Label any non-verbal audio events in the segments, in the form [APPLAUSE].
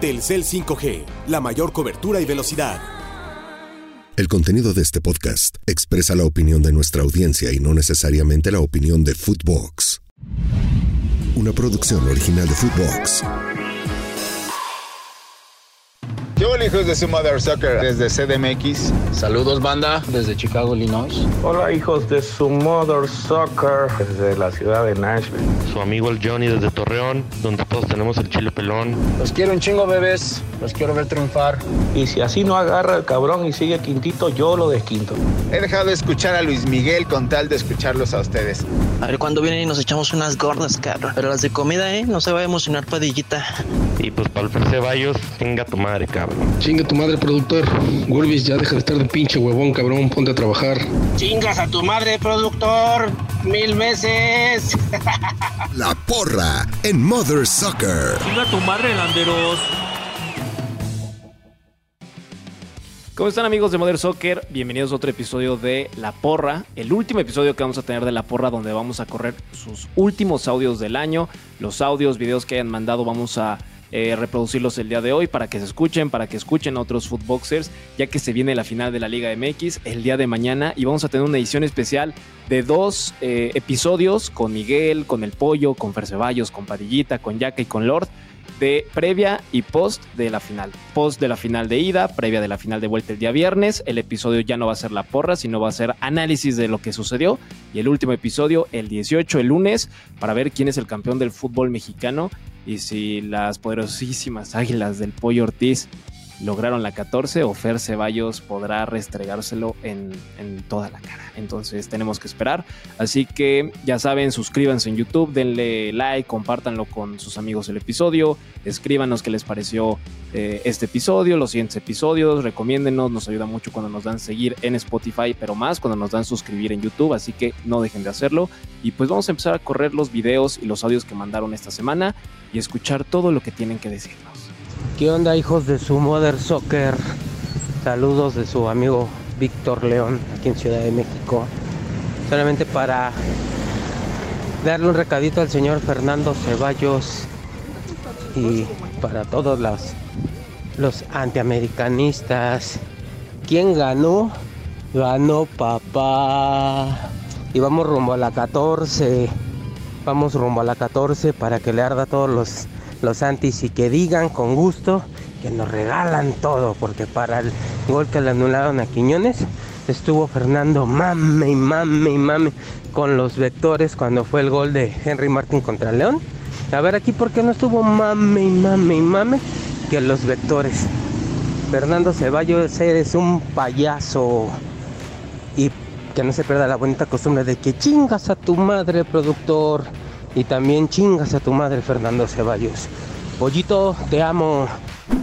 Telcel 5G, la mayor cobertura y velocidad. El contenido de este podcast expresa la opinión de nuestra audiencia y no necesariamente la opinión de Footbox. Una producción original de Footbox. Yo, hijos de su Mother Soccer desde CDMX. Saludos, banda, desde Chicago, Illinois. Hola, hijos de su Mother Soccer desde la ciudad de Nashville. Su amigo el Johnny desde Torreón, donde todos tenemos el chile pelón. Los quiero un chingo, bebés. Los quiero ver triunfar. Y si así no agarra el cabrón y sigue quintito, yo lo desquinto. He dejado de escuchar a Luis Miguel con tal de escucharlos a ustedes. A ver cuándo vienen y nos echamos unas gordas, cabrón. Pero las de comida, ¿eh? No se va a emocionar, padillita. Y pues para el Ceballos, tenga tu madre, cabrón. Chinga tu madre, productor. Gulbis, ya deja de estar de pinche huevón, cabrón. Ponte a trabajar. Chingas a tu madre, productor. Mil veces. [LAUGHS] La porra en Mother Soccer. Chinga tu madre, landeros. ¿Cómo están amigos de Mother Soccer? Bienvenidos a otro episodio de La Porra, el último episodio que vamos a tener de La Porra donde vamos a correr sus últimos audios del año, los audios, videos que hayan mandado vamos a eh, reproducirlos el día de hoy para que se escuchen, para que escuchen a otros footboxers, ya que se viene la final de la Liga MX el día de mañana y vamos a tener una edición especial de dos eh, episodios con Miguel, con El Pollo, con Ferceballos, con Padillita, con Yaka y con Lord de previa y post de la final. Post de la final de ida, previa de la final de vuelta el día viernes. El episodio ya no va a ser la porra, sino va a ser análisis de lo que sucedió. Y el último episodio, el 18, el lunes, para ver quién es el campeón del fútbol mexicano y si las poderosísimas águilas del Pollo Ortiz lograron la 14 o Fer Ceballos podrá restregárselo en, en, toda la cara. Entonces tenemos que esperar. Así que ya saben, suscríbanse en YouTube, denle like, compártanlo con sus amigos el episodio, escríbanos qué les pareció eh, este episodio, los siguientes episodios, recomiéndenos, nos ayuda mucho cuando nos dan seguir en Spotify, pero más cuando nos dan suscribir en YouTube, así que no dejen de hacerlo. Y pues vamos a empezar a correr los videos y los audios que mandaron esta semana y escuchar todo lo que tienen que decirnos. ¿Qué onda hijos de su Mother Soccer? Saludos de su amigo Víctor León aquí en Ciudad de México. Solamente para darle un recadito al señor Fernando Ceballos y para todos los, los antiamericanistas. ¿Quién ganó? Ganó papá. Y vamos rumbo a la 14. Vamos rumbo a la 14 para que le arda a todos los los antis y que digan con gusto que nos regalan todo, porque para el gol que le anularon a Quiñones estuvo Fernando mame y mame y mame con los vectores cuando fue el gol de Henry Martin contra León. A ver aquí por qué no estuvo mame y mame y mame que los vectores. Fernando Ceballos eres un payaso y que no se pierda la bonita costumbre de que chingas a tu madre productor. Y también chingas a tu madre, Fernando Ceballos. Pollito, te amo.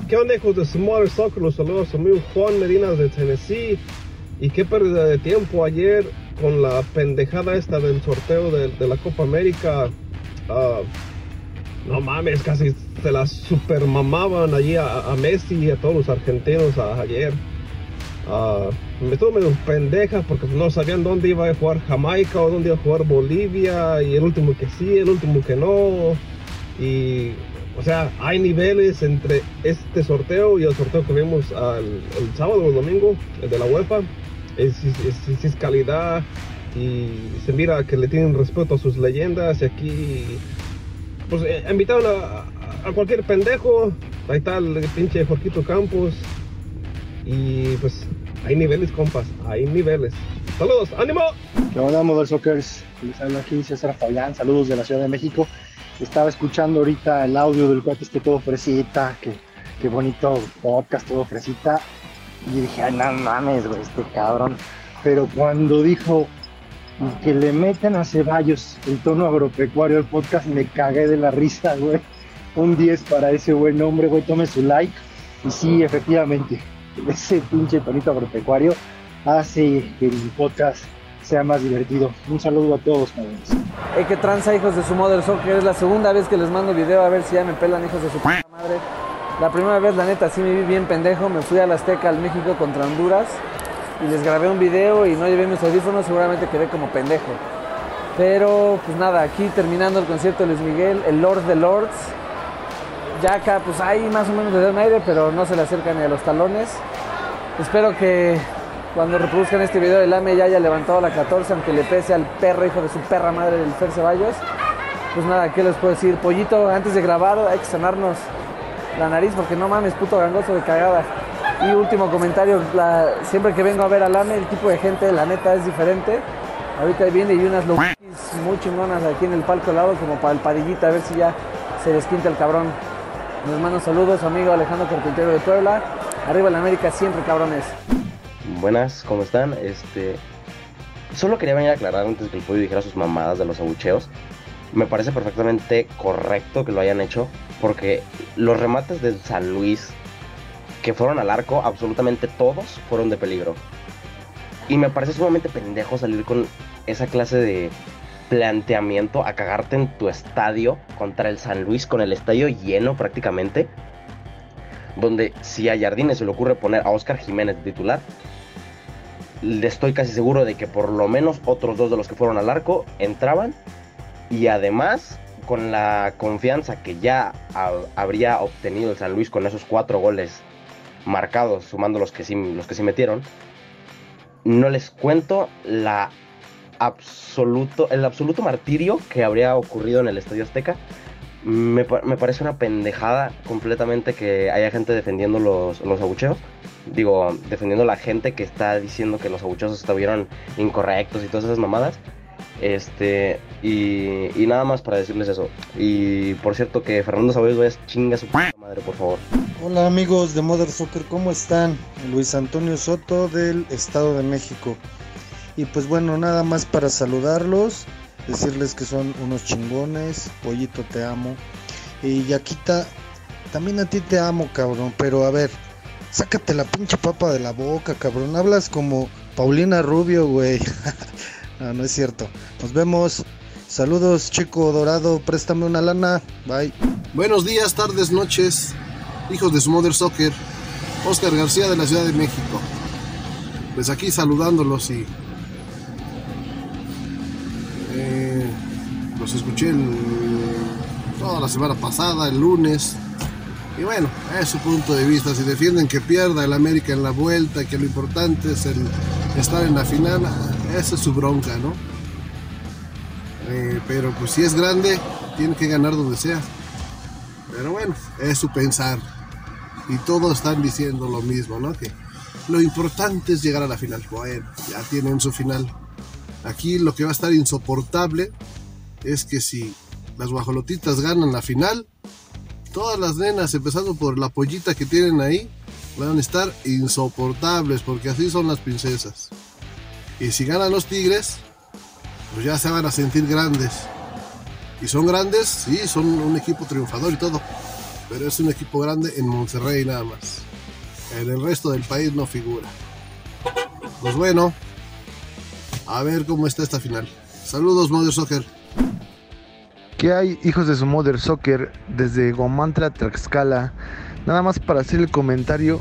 ¿Qué onda, de Small Soccer? Los saludos a su amigo Juan Medina de Tennessee. Y qué pérdida de tiempo ayer con la pendejada esta del sorteo de, la Copa América. Uh, no mames, casi se la super mamaban allí a, Messi y a todos los argentinos ayer. Uh, me estuvo medio pendeja porque no sabían dónde iba a jugar Jamaica o dónde iba a jugar Bolivia y el último que sí, el último que no. Y, o sea, hay niveles entre este sorteo y el sorteo que vimos el sábado o el domingo, el de la UEFA. Es, calidad y se mira que le tienen respeto a sus leyendas y aquí, pues, eh, invitaron a, a cualquier pendejo. Ahí está el pinche Jorquito Campos. Y pues hay niveles, compas, hay niveles. Saludos, ánimo. ¿Qué onda, Model Sockers? Les habla aquí César Fabián, saludos de la Ciudad de México. Estaba escuchando ahorita el audio del cuate este todo fresita, que, qué bonito podcast, todo fresita. Y dije, ay, no mames, güey, este cabrón. Pero cuando dijo que le meten a Ceballos el tono agropecuario al podcast, me cagué de la risa, güey. Un 10 para ese buen hombre, güey, tome su like. Y sí, efectivamente, [LAUGHS] ese pinche tonito agropecuario hace que el podcast sea más divertido. Un saludo a todos, cabrones. Hey, qué tranza, hijos de su Mother Soccer. Es la segunda vez que les mando video a ver si ya me pelan, hijos de su puta madre. La primera vez, la neta, sí me vi bien pendejo. Me fui a la Azteca, al México contra Honduras. Y les grabé un video y no llevé mis audífonos. Seguramente quedé como pendejo. Pero, pues nada, aquí terminando el concierto de Luis Miguel, el Lord de Lords. Yaka, pues ahí más o menos le dan aire, pero no se le acerca ni a los talones. Espero que cuando reproduzcan este video el AME ya haya levantado la 14, aunque le pese al perro hijo de su perra madre del Fer Ceballos. Pues nada, ¿qué les puedo decir? Pollito, antes de grabar hay que sanarnos la nariz porque no mames, puto gangoso de cagada. Y último comentario, siempre que vengo a ver al AME, el tipo de gente, la neta, es diferente. Ahorita viene y unas loquis muy chingonas aquí en el palco al lado, como para el parillita, a ver si ya se desquinta el cabrón. Les mando saludos, amigo Alejandro Carpintero de Puebla. Arriba la América siempre, cabrones. Buenas, ¿cómo están? Este. Solo quería venir a aclarar antes que el pollo dijera sus mamadas de los abucheos. Me parece perfectamente correcto que lo hayan hecho. Porque los remates del San Luis que fueron al arco, absolutamente todos fueron de peligro. Y me parece sumamente pendejo salir con esa clase de planteamiento a cagarte en tu estadio contra el San Luis con el estadio lleno prácticamente. Donde si a Jardines se le ocurre poner a Oscar Jiménez titular, le estoy casi seguro de que por lo menos otros dos de los que fueron al arco entraban. Y además, con la confianza que ya ha- habría obtenido el San Luis con esos cuatro goles marcados, sumando los que sí, los que sí metieron, no les cuento la absoluto, el absoluto martirio que habría ocurrido en el Estadio Azteca. Me, me parece una pendejada completamente que haya gente defendiendo los, los abucheos. Digo, defendiendo la gente que está diciendo que los abucheos estuvieron incorrectos y todas esas mamadas. Este, y, y nada más para decirles eso. Y por cierto, que Fernando vaya a chinga su madre, por favor. Hola amigos de Mother Soccer, ¿cómo están? Luis Antonio Soto del Estado de México. Y pues bueno, nada más para saludarlos, decirles que son unos chingones, Pollito te amo. Y Yaquita, también a ti te amo, cabrón, pero a ver, sácate la pinche papa de la boca, cabrón. Hablas como Paulina Rubio, güey. [LAUGHS] no, no es cierto. Nos vemos. Saludos, chico dorado, préstame una lana. Bye. Buenos días, tardes, noches, hijos de su Mother Soccer. Oscar García de la Ciudad de México. Pues aquí saludándolos y. eh, los escuché toda la semana pasada, el lunes. Y bueno, es su punto de vista. Si defienden que pierda el América en la vuelta, que lo importante es el estar en la final, esa es su bronca, ¿no? Eh, pero pues si es grande, tiene que ganar donde sea. Pero bueno, es su pensar. Y todos están diciendo lo mismo, ¿no? Que lo importante es llegar a la final. Bueno, ya tienen su final. Aquí lo que va a estar insoportable es que si las guajolotitas ganan la final, todas las nenas, empezando por la pollita que tienen ahí, van a estar insoportables, porque así son las princesas. Y si ganan los tigres, pues ya se van a sentir grandes. Y son grandes, sí, son un equipo triunfador y todo. Pero es un equipo grande en Monterrey nada más. En el resto del país no figura. Pues bueno, a ver cómo está esta final. Saludos, Mother Soccer. ¿Qué hay, hijos de su Mother Soccer, desde Gomantla, Tlaxcala? Nada más para hacer el comentario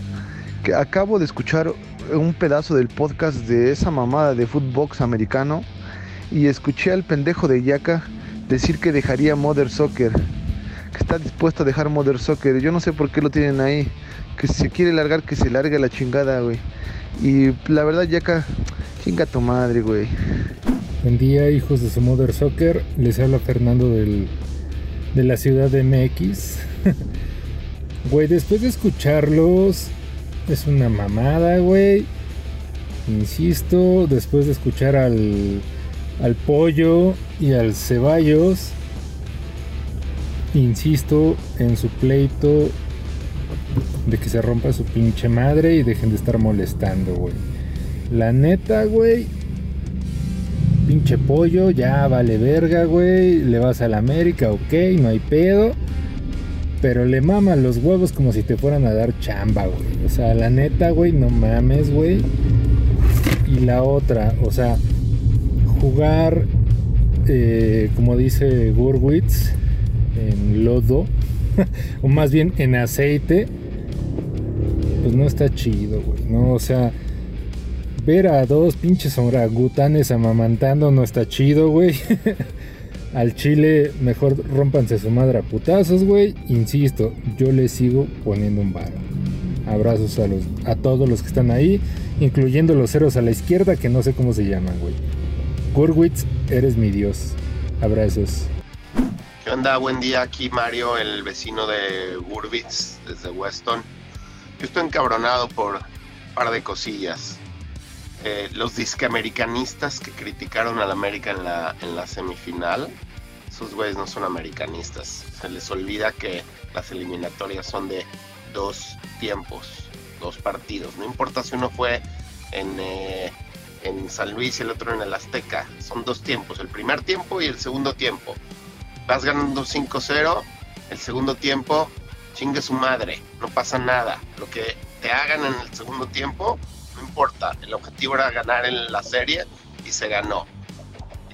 que acabo de escuchar un pedazo del podcast de esa mamada de Footbox americano y escuché al pendejo de Yaka decir que dejaría Mother Soccer, que está dispuesto a dejar Mother Soccer. Yo no sé por qué lo tienen ahí, que si se quiere largar, que se largue la chingada, güey. Y la verdad, Yaka, chinga tu madre, güey. Buen día, hijos de su Mother Soccer. Les habla Fernando del, de la ciudad de MX. [LAUGHS] Güey, después de escucharlos, es una mamada, güey. Insisto, después de escuchar al, al pollo y al Ceballos, insisto en su pleito de que se rompa su pinche madre y dejen de estar molestando, güey. La neta, güey, pinche pollo, ya vale verga, güey. Le vas a la América, ok, no hay pedo. Pero le maman los huevos como si te fueran a dar chamba, güey. O sea, la neta, güey, no mames, güey. Y la otra, o sea, jugar, eh, como dice Gurwitz, en lodo, [LAUGHS] o más bien en aceite, pues no está chido, güey. No, o sea, ver a dos pinches orangutanes amamantando no está chido, güey. [LAUGHS] Al Chile, mejor rompanse su madre a putazos, güey. Insisto, yo le sigo poniendo un bar. Abrazos a, los, a todos los que están ahí, incluyendo los ceros a la izquierda, que no sé cómo se llaman, güey. Gurwitz, eres mi dios. Abrazos. ¿Qué onda? Buen día, aquí Mario, el vecino de Gurwitz, desde Weston. Yo estoy encabronado por un par de cosillas. Eh, los disqueamericanistas que criticaron al América en la, en la semifinal, esos güeyes no son americanistas. Se les olvida que las eliminatorias son de dos tiempos, dos partidos. No importa si uno fue en, eh, en San Luis y el otro en el Azteca. Son dos tiempos, el primer tiempo y el segundo tiempo. Vas ganando 5-0, el segundo tiempo, chingue su madre, no pasa nada. Lo que te hagan en el segundo tiempo, importa. El objetivo era ganar en la serie y se ganó.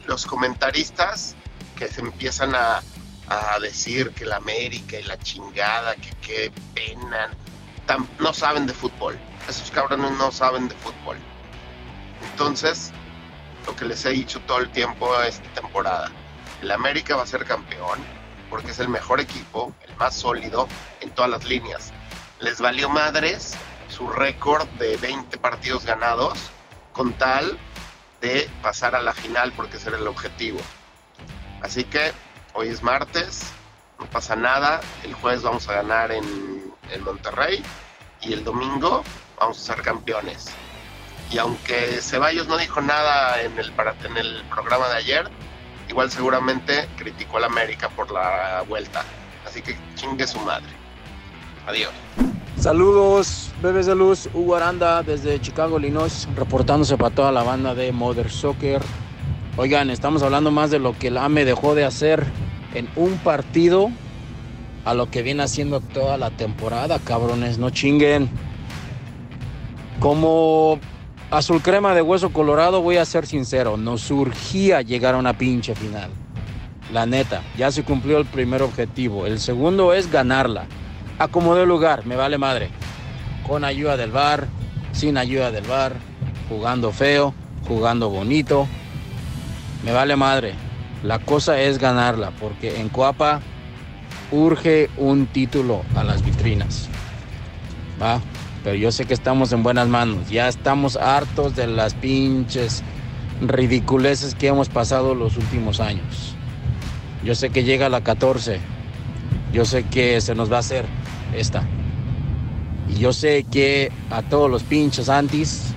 Los comentaristas que se empiezan a, a decir que la América y la chingada, que qué pena, no saben de fútbol. Esos cabrones no saben de fútbol. Entonces, lo que les he dicho todo el tiempo esta temporada, el América va a ser campeón porque es el mejor equipo, el más sólido en todas las líneas. Les valió madres su récord de 20 partidos ganados con tal de pasar a la final porque ese era el objetivo. Así que hoy es martes, no pasa nada, el jueves vamos a ganar en, en Monterrey y el domingo vamos a ser campeones. Y aunque Ceballos no dijo nada en el, en el programa de ayer, igual seguramente criticó a la América por la vuelta. Así que chingue su madre. Adiós. Saludos, bebés de luz, Hugo Aranda desde Chicago, Illinois, reportándose para toda la banda de Mother Soccer. Oigan, estamos hablando más de lo que el AME dejó de hacer en un partido a lo que viene haciendo toda la temporada, cabrones, no chinguen. Como azul crema de hueso colorado, voy a ser sincero, nos surgía llegar a una pinche final. La neta, ya se cumplió el primer objetivo. El segundo es ganarla. Acomodé el lugar, me vale madre. Con ayuda del bar, sin ayuda del bar, jugando feo, jugando bonito. Me vale madre. La cosa es ganarla, porque en Coapa urge un título a las vitrinas. Va, pero yo sé que estamos en buenas manos. Ya estamos hartos de las pinches ridiculeces que hemos pasado los últimos años. Yo sé que llega la 14. Yo sé que se nos va a hacer esta. Y yo sé que a todos los pinches antis,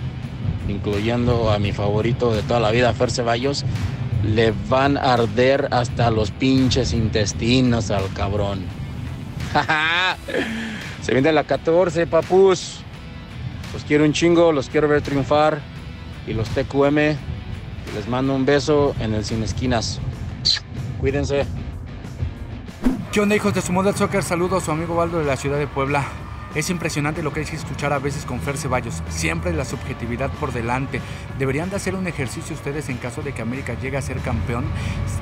incluyendo a mi favorito de toda la vida, Fer Ceballos, le van a arder hasta los pinches intestinos al cabrón. [LAUGHS] Se viene la 14, papus. Los quiero un chingo, los quiero ver triunfar. Y los TQM, les mando un beso en el Sin Esquinas. Cuídense. ¿Qué onda, hijos de su Model Soccer? Saludos a su amigo Valdo de la ciudad de Puebla. Es impresionante lo que hay que escuchar a veces con Fer Ceballos. Siempre la subjetividad por delante. Deberían de hacer un ejercicio ustedes en caso de que América llegue a ser campeón.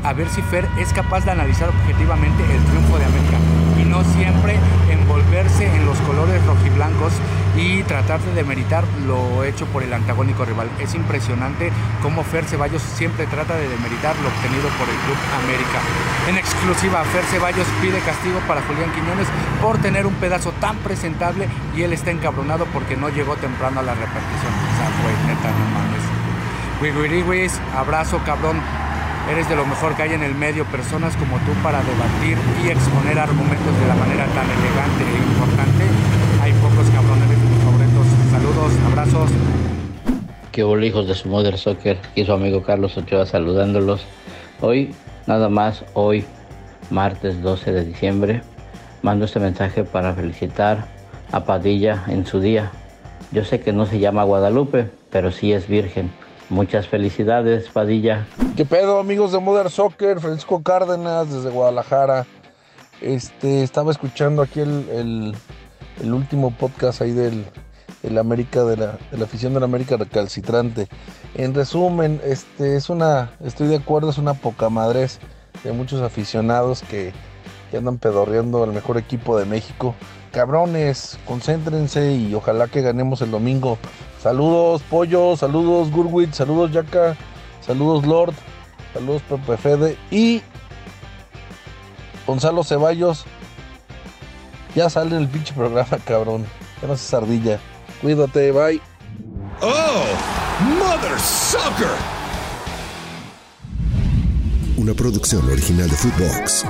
A ver si Fer es capaz de analizar objetivamente el triunfo de América. Y no siempre envolverse en los colores rojiblancos y tratar de demeritar lo hecho por el antagónico rival. Es impresionante cómo Fer Ceballos siempre trata de demeritar lo obtenido por el Club América. En exclusiva, Fer Ceballos pide castigo para Julián Quiñones por tener un pedazo tan presentable y él está encabronado porque no llegó temprano a la repartición. O sea, güey, neta, no mames. Abrazo, cabrón. Eres de lo mejor que hay en el medio, personas como tú para debatir y exponer argumentos de la manera tan elegante e importante. Hay pocos cabrones. Saludos, abrazos. Que hola hijos de su Mother Soccer y su amigo Carlos Ochoa saludándolos. Hoy, nada más, hoy, martes 12 de diciembre, mando este mensaje para felicitar a Padilla en su día. Yo sé que no se llama Guadalupe, pero sí es virgen. Muchas felicidades, Padilla. ¿Qué pedo, amigos de Modern Soccer? Francisco Cárdenas desde Guadalajara. Este, estaba escuchando aquí el, el, último podcast ahí del el América de la, de la afición de la América recalcitrante. En resumen, este es una, estoy de acuerdo, es una poca madres de muchos aficionados que, que andan pedorreando al mejor equipo de México cabrones, concéntrense y ojalá que ganemos el domingo. Saludos, Pollo, saludos, Gurwit, saludos, Yaka, saludos, Lord, saludos, Pepe Fede y Gonzalo Ceballos, ya sale el pinche programa, [LAUGHS] cabrón. Ya no seas ardilla. Cuídate, bye. ¡Oh! ¡Mother Sucker! Una producción original de Footbox.